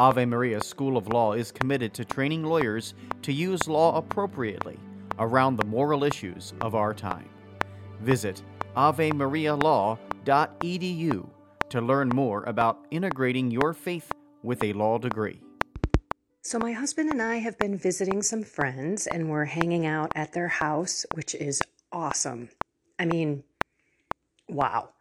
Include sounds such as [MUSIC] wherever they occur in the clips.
Ave Maria School of Law is committed to training lawyers to use law appropriately around the moral issues of our time. Visit avemarialaw.edu to learn more about integrating your faith with a law degree. So, my husband and I have been visiting some friends and we're hanging out at their house, which is awesome. I mean, wow.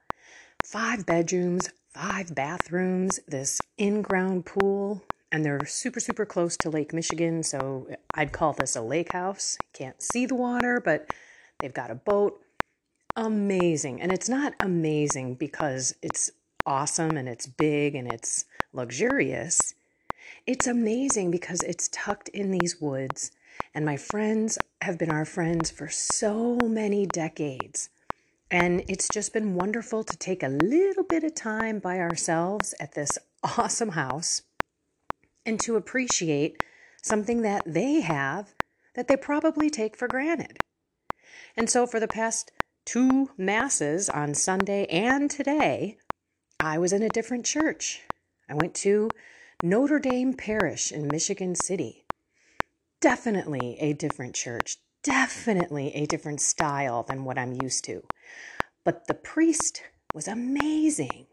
Five bedrooms, five bathrooms, this in ground pool, and they're super, super close to Lake Michigan. So, I'd call this a lake house. Can't see the water, but they've got a boat. Amazing. And it's not amazing because it's awesome and it's big and it's luxurious it's amazing because it's tucked in these woods, and my friends have been our friends for so many decades. And it's just been wonderful to take a little bit of time by ourselves at this [LAUGHS] awesome house and to appreciate something that they have that they probably take for granted. And so, for the past two masses on Sunday and today, I was in a different church. I went to Notre Dame Parish in Michigan City. Definitely a different church, definitely a different style than what I'm used to. But the priest was amazing.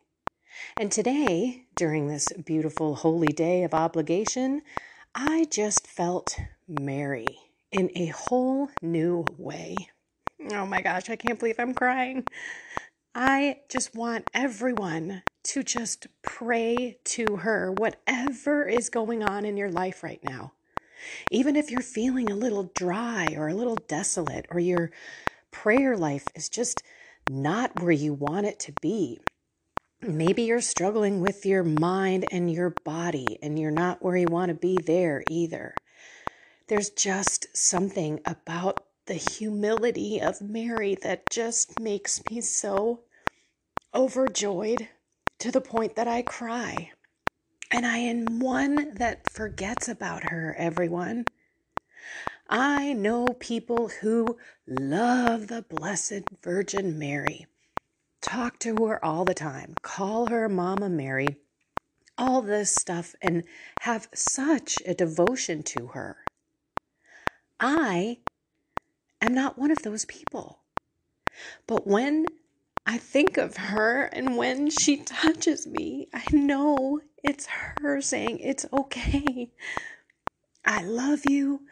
And today, during this beautiful holy day of obligation, I just felt Mary in a whole new way. Oh my gosh, I can't believe I'm crying. I just want everyone to just pray to her, whatever is going on in your life right now. Even if you're feeling a little dry or a little desolate, or your prayer life is just not where you want it to be. Maybe you're struggling with your mind and your body, and you're not where you want to be there either. There's just something about the humility of Mary that just makes me so overjoyed to the point that I cry. And I am one that forgets about her, everyone. I know people who love the Blessed Virgin Mary, talk to her all the time, call her Mama Mary, all this stuff, and have such a devotion to her. I am not one of those people. But when I think of her, and when she touches me, I know it's her saying, It's okay. I love you.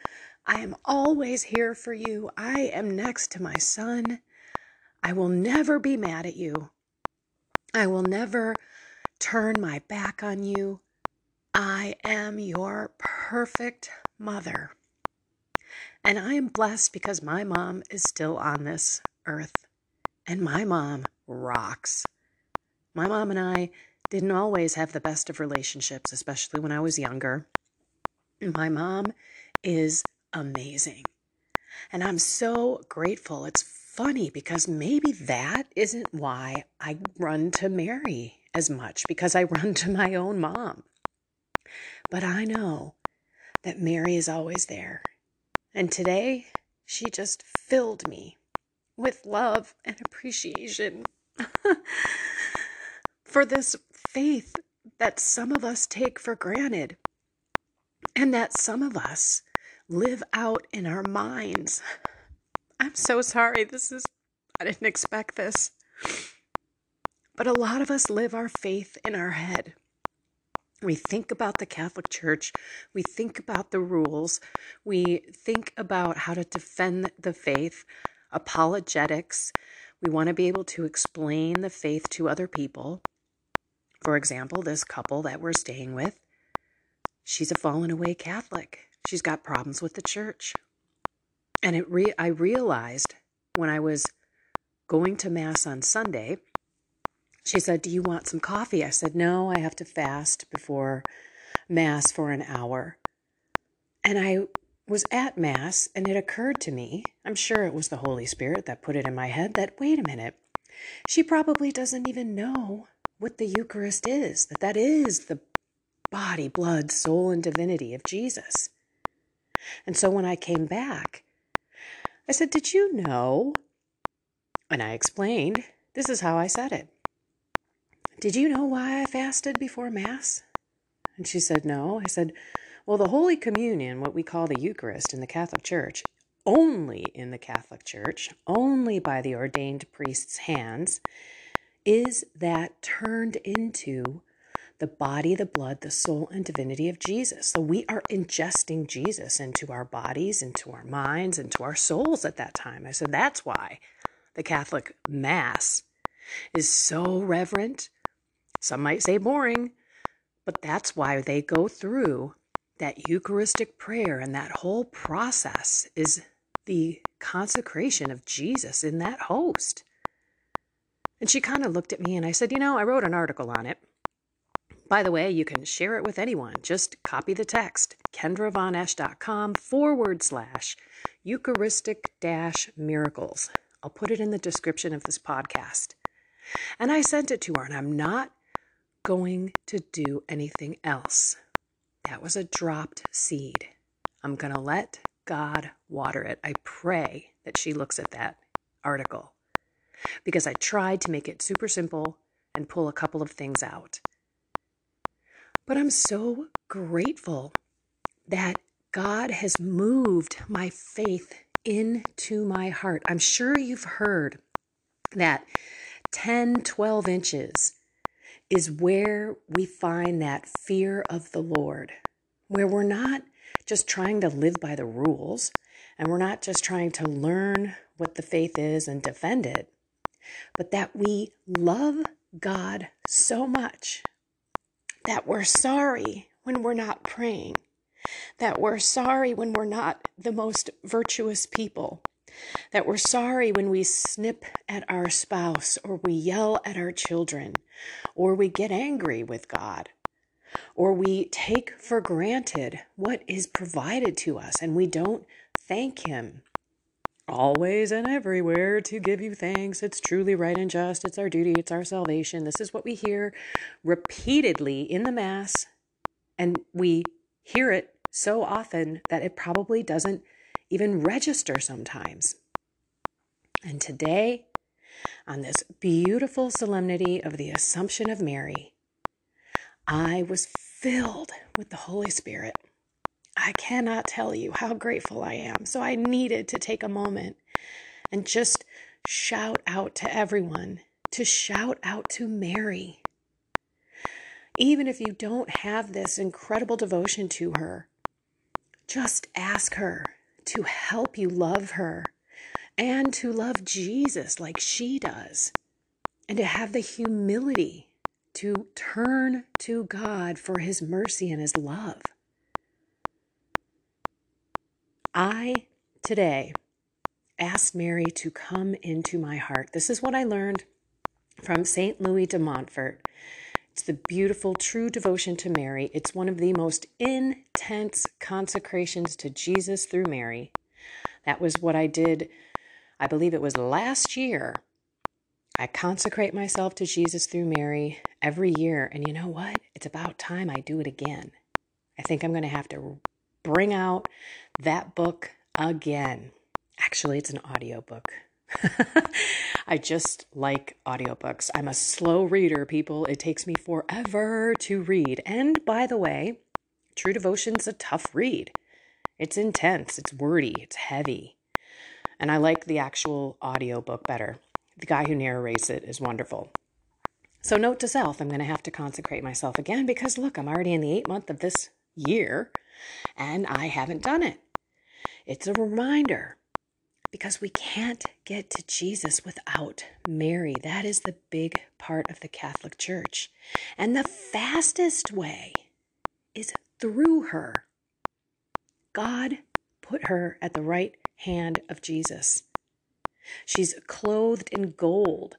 I am always here for you. I am next to my son. I will never be mad at you. I will never turn my back on you. I am your perfect mother. And I am blessed because my mom is still on this earth. And my mom rocks. My mom and I didn't always have the best of relationships, especially when I was younger. My mom is amazing. And I'm so grateful. It's funny because maybe that isn't why I run to Mary as much, because I [LAUGHS] run to my own mom. But I know that Mary is always there. And today, she just filled me with love and appreciation [LAUGHS] for this faith that some of us take for granted and that some of us live out in our minds. I'm so sorry. This is, I didn't expect this. But a lot of us live our faith in our head. We think about the Catholic Church. We think about the rules. We think about how to defend the faith apologetics. We want to be able to explain the faith to other people. For example, this couple that we're staying with, she's a fallen away Catholic. She's got problems with the church. And it re- I realized when I was going to Mass on Sunday, she said, Do you want some coffee? I said, No, I have to fast before Mass for an hour. And I was at Mass, and it occurred to me, I'm sure it was the Holy Spirit that put it in my head, that wait a minute, she probably doesn't even know what the Eucharist is, that that is the body, blood, soul, and divinity of Jesus. And so when I came back, I said, Did you know? And I explained, this is how I said it. Did you know why I fasted before Mass? And she said, No. I said, Well, the Holy Communion, what we call the Eucharist in the Catholic Church, only in the Catholic Church, only by the ordained priest's hands, is that turned into the body, the blood, the soul, and divinity of Jesus. So we are ingesting Jesus into our bodies, into our minds, into our souls at that time. I said, That's why the Catholic Mass is so reverent. Some might say boring, but that's why they go through that Eucharistic prayer and that whole process is the consecration of Jesus in that host. And she kind of looked at me and I said, You know, I wrote an article on it. By the way, you can share it with anyone. Just copy the text kendravonesh.com forward slash Eucharistic dash miracles. I'll put it in the description of this podcast. And I sent it to her, and I'm not going to do anything else. That was a dropped seed. I'm going to let God water it. I pray that she looks at that article because I tried to make it super simple and pull a couple of things out. But I'm so grateful that God has moved my faith into my heart. I'm sure you've heard that 10, 12 inches is where we find that fear of the Lord, where we're not just trying to live by the rules and we're not just trying to learn what the faith is and defend it, but that we love God so much that we're sorry when we're not praying, that we're sorry when we're not the most virtuous people, that we're sorry when we snip at our spouse or we yell at our children or we get angry with God or we take for granted what is provided to us and we don't thank Him. Always and everywhere to give you thanks. It's truly right and just. It's our duty. It's our salvation. This is what we hear repeatedly in the Mass, and we hear it so often that it probably doesn't even register sometimes. And today, on this beautiful solemnity of the Assumption of Mary, I was filled with the Holy Spirit. I cannot tell you how grateful I am. So I needed to take a moment and just shout out to everyone, to shout out to Mary. Even if you don't have this incredible devotion to her, just ask her to help you love her and to love Jesus like she does, and to have the humility to turn to God for his mercy and his love. I today asked Mary to come into my heart. This is what I learned from St. Louis de Montfort. It's the beautiful, true devotion to Mary. It's one of the most intense consecrations to Jesus through Mary. That was what I did, I believe it was last year. I consecrate myself to Jesus through Mary every year. And you know what? It's about time I do it again. I think I'm going to have to bring out that book again. Actually, it's an audiobook. [LAUGHS] I just like audiobooks. I'm a slow reader, people. It takes me forever to read. And by the way, True Devotion's a tough read. It's intense, it's wordy, it's heavy. And I like the actual audiobook better. The guy who narrates it is wonderful. So, note to self, I'm going to have to consecrate myself again because look, I'm already in the eighth month of this year and I haven't done it. It's a reminder because we can't get to Jesus without Mary. That is the big part of the Catholic Church. And the fastest way is through her. God put her at the right hand of Jesus. She's clothed in gold.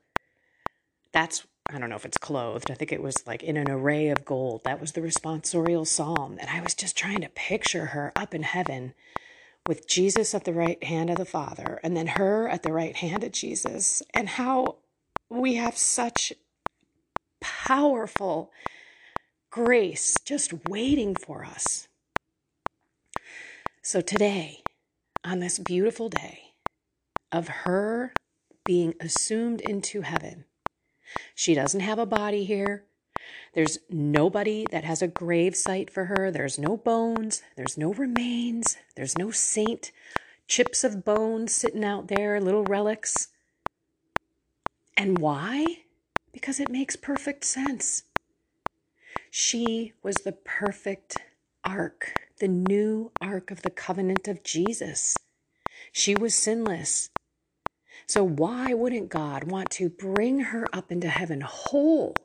That's, I don't know if it's clothed. I think it was like in an array of gold. That was the responsorial psalm. And I was just trying to picture her up in heaven with Jesus at the right hand of the Father and then her at the right hand of Jesus, and how we have such powerful grace just waiting for us. So, today, on this beautiful day of her being assumed into heaven, she doesn't have a body here. There's nobody that has a grave site for her. There's no bones. There's no remains. There's no saint. Chips of bones sitting out there, little relics. And why? Because it makes perfect sense. She was the perfect ark, the new ark of the covenant of Jesus. She was sinless. So, why wouldn't God want to bring her up into heaven whole?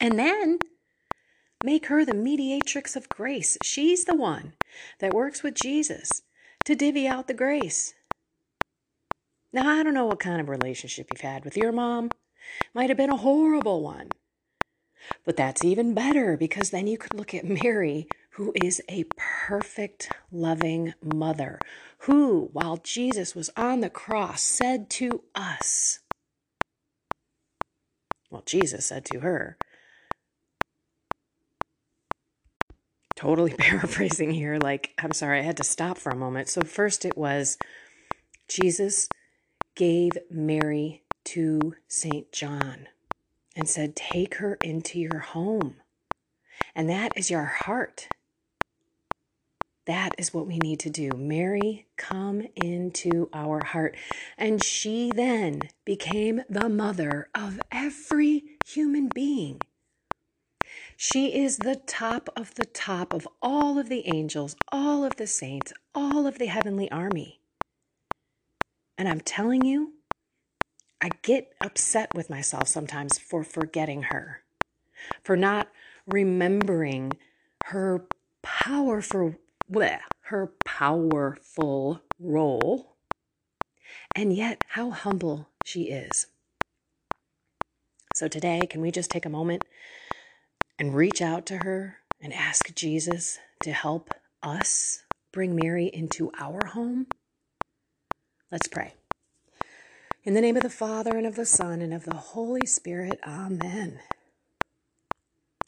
And then make her the mediatrix of grace. She's the one that works with Jesus to divvy out the grace. Now, I don't know what kind of relationship you've had with your mom. Might have been a horrible one. But that's even better because then you could look at Mary, who is a perfect, loving mother, who, while Jesus was on the cross, said to us, well, Jesus said to her, totally [LAUGHS] paraphrasing here. Like, I'm sorry, I had to stop for a moment. So, first it was Jesus gave Mary to St. John and said, Take her into your home. And that is your heart. That is what we need to do. Mary, come into our heart. And she then became the mother of every human being. She is the top of the top of all of the angels, all of the saints, all of the heavenly army. And I'm telling you, I get upset with myself sometimes for forgetting her, for not remembering her powerful, bleh, her powerful role, and yet how humble she is. So today, can we just take a moment and reach out to her and ask Jesus to help us bring Mary into our home? Let's pray. In the name of the Father, and of the Son, and of the Holy Spirit, Amen.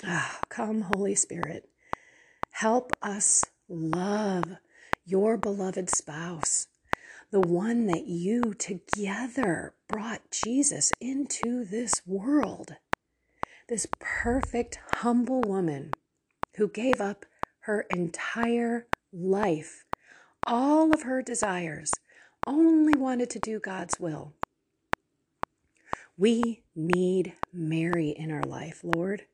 Ah, come, Holy Spirit, help us love your beloved spouse, the one that you together brought Jesus into this world this perfect, humble woman who gave up her entire life, all of her desires, only wanted to do God's will. We need Mary in our life, Lord.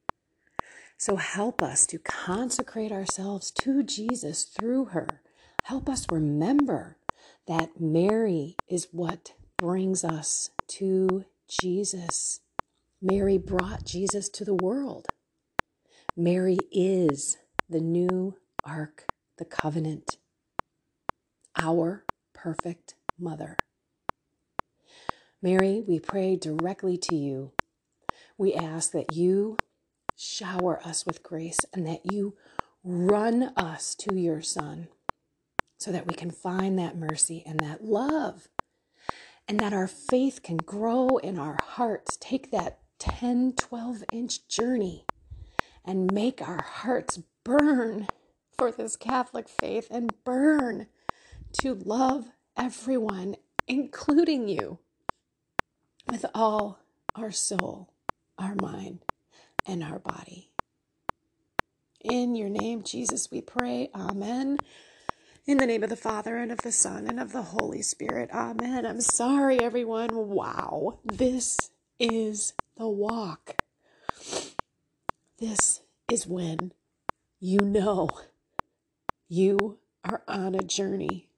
So help us to consecrate ourselves to Jesus through her. Help us remember that Mary is what brings us to Jesus. Mary brought Jesus to the world. Mary is the new ark, the covenant, our perfect mother. Mary, we pray directly to you. We ask that you shower us with grace and that you run us to your Son so that we can find that mercy and that love and that our faith can grow in our hearts. Take that 10, 12 inch journey and make our hearts burn for this Catholic faith and burn to love everyone, including you, with all our soul, our mind, and our body. In your name, Jesus, we pray. Amen. In the name of the Father, and of the Son, and of the Holy Spirit. Amen. I'm sorry, everyone. Wow. This is the walk. This is when you know you are on a journey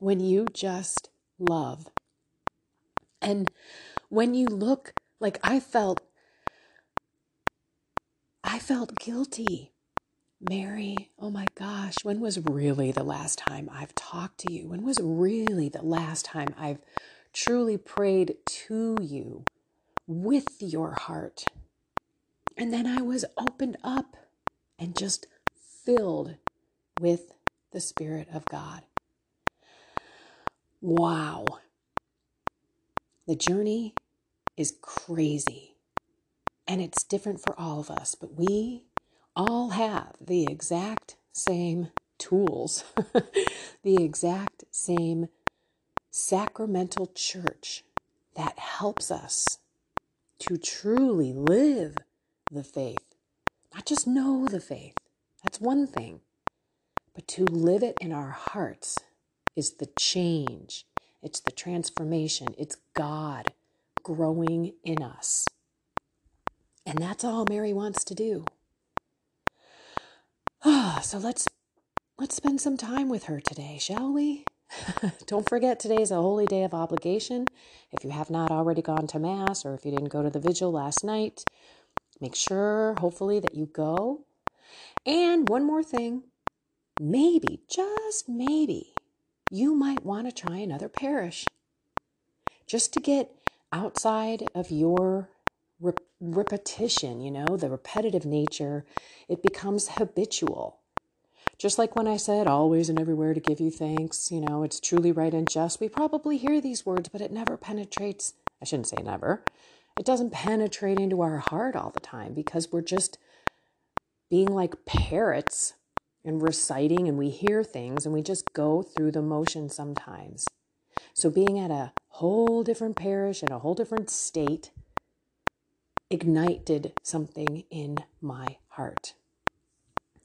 when you just love. And when you look like I felt I felt guilty. Mary, oh my gosh, when was really the last time I've talked to you? When was really the last time I've truly prayed to you with your heart? And then I was opened up and just filled with the Spirit of God. Wow. The journey is crazy and it's different for all of us, but we all have the exact same tools, [LAUGHS] the exact same sacramental church that helps us to truly live the faith, not just know the faith. That's one thing, but to live it in our hearts is the change, it's the transformation, it's God growing in us. And that's all Mary wants to do. Ah, so let's let's spend some time with her today, shall we? [LAUGHS] Don't forget today is a holy day of obligation. If you have not already gone to mass or if you didn't go to the vigil last night, make sure hopefully that you go. And one more thing, maybe, just maybe, you might want to try another parish just to get outside of your rep- repetition, you know, the repetitive nature, it becomes habitual. Just like when I said always and everywhere to give you thanks, you know, it's truly right and just. We probably hear these words, but it never penetrates. I shouldn't say never. It doesn't penetrate into our heart all the time because we're just being like parrots and reciting and we hear things and we just go through the motion sometimes. So being at a whole different parish in a whole different state ignited something in my heart.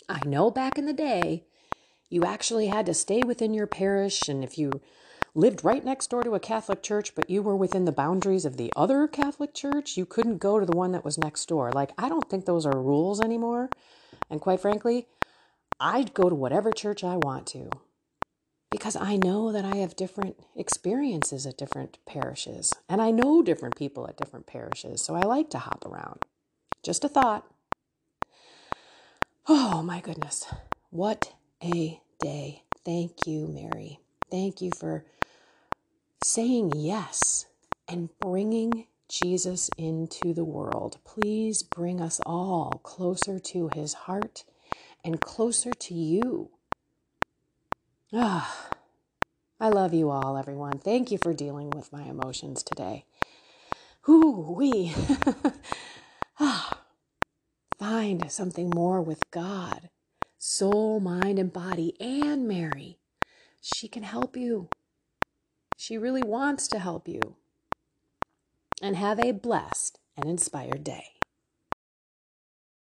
I know back in the day, you actually had to stay within your parish, and if you lived right next door to a Catholic church, but you were within the boundaries of the other Catholic church, you couldn't go to the one that was next door. Like, I don't think those are rules anymore. And quite frankly, I'd go to whatever church I want to because I know that I have different experiences at different parishes and I know different people at different parishes. So I like to hop around. Just a thought. Oh my goodness. What a day. Thank you, Mary. Thank you for saying yes and bringing Jesus into the world. Please bring us all closer to his heart and closer to you. Ah, I love you all, everyone. Thank you for dealing with my emotions today. Whoo wee. [LAUGHS] ah, find something more with God, soul, mind, and body, and Mary. She can help you. She really wants to help you. And have a blessed and inspired day.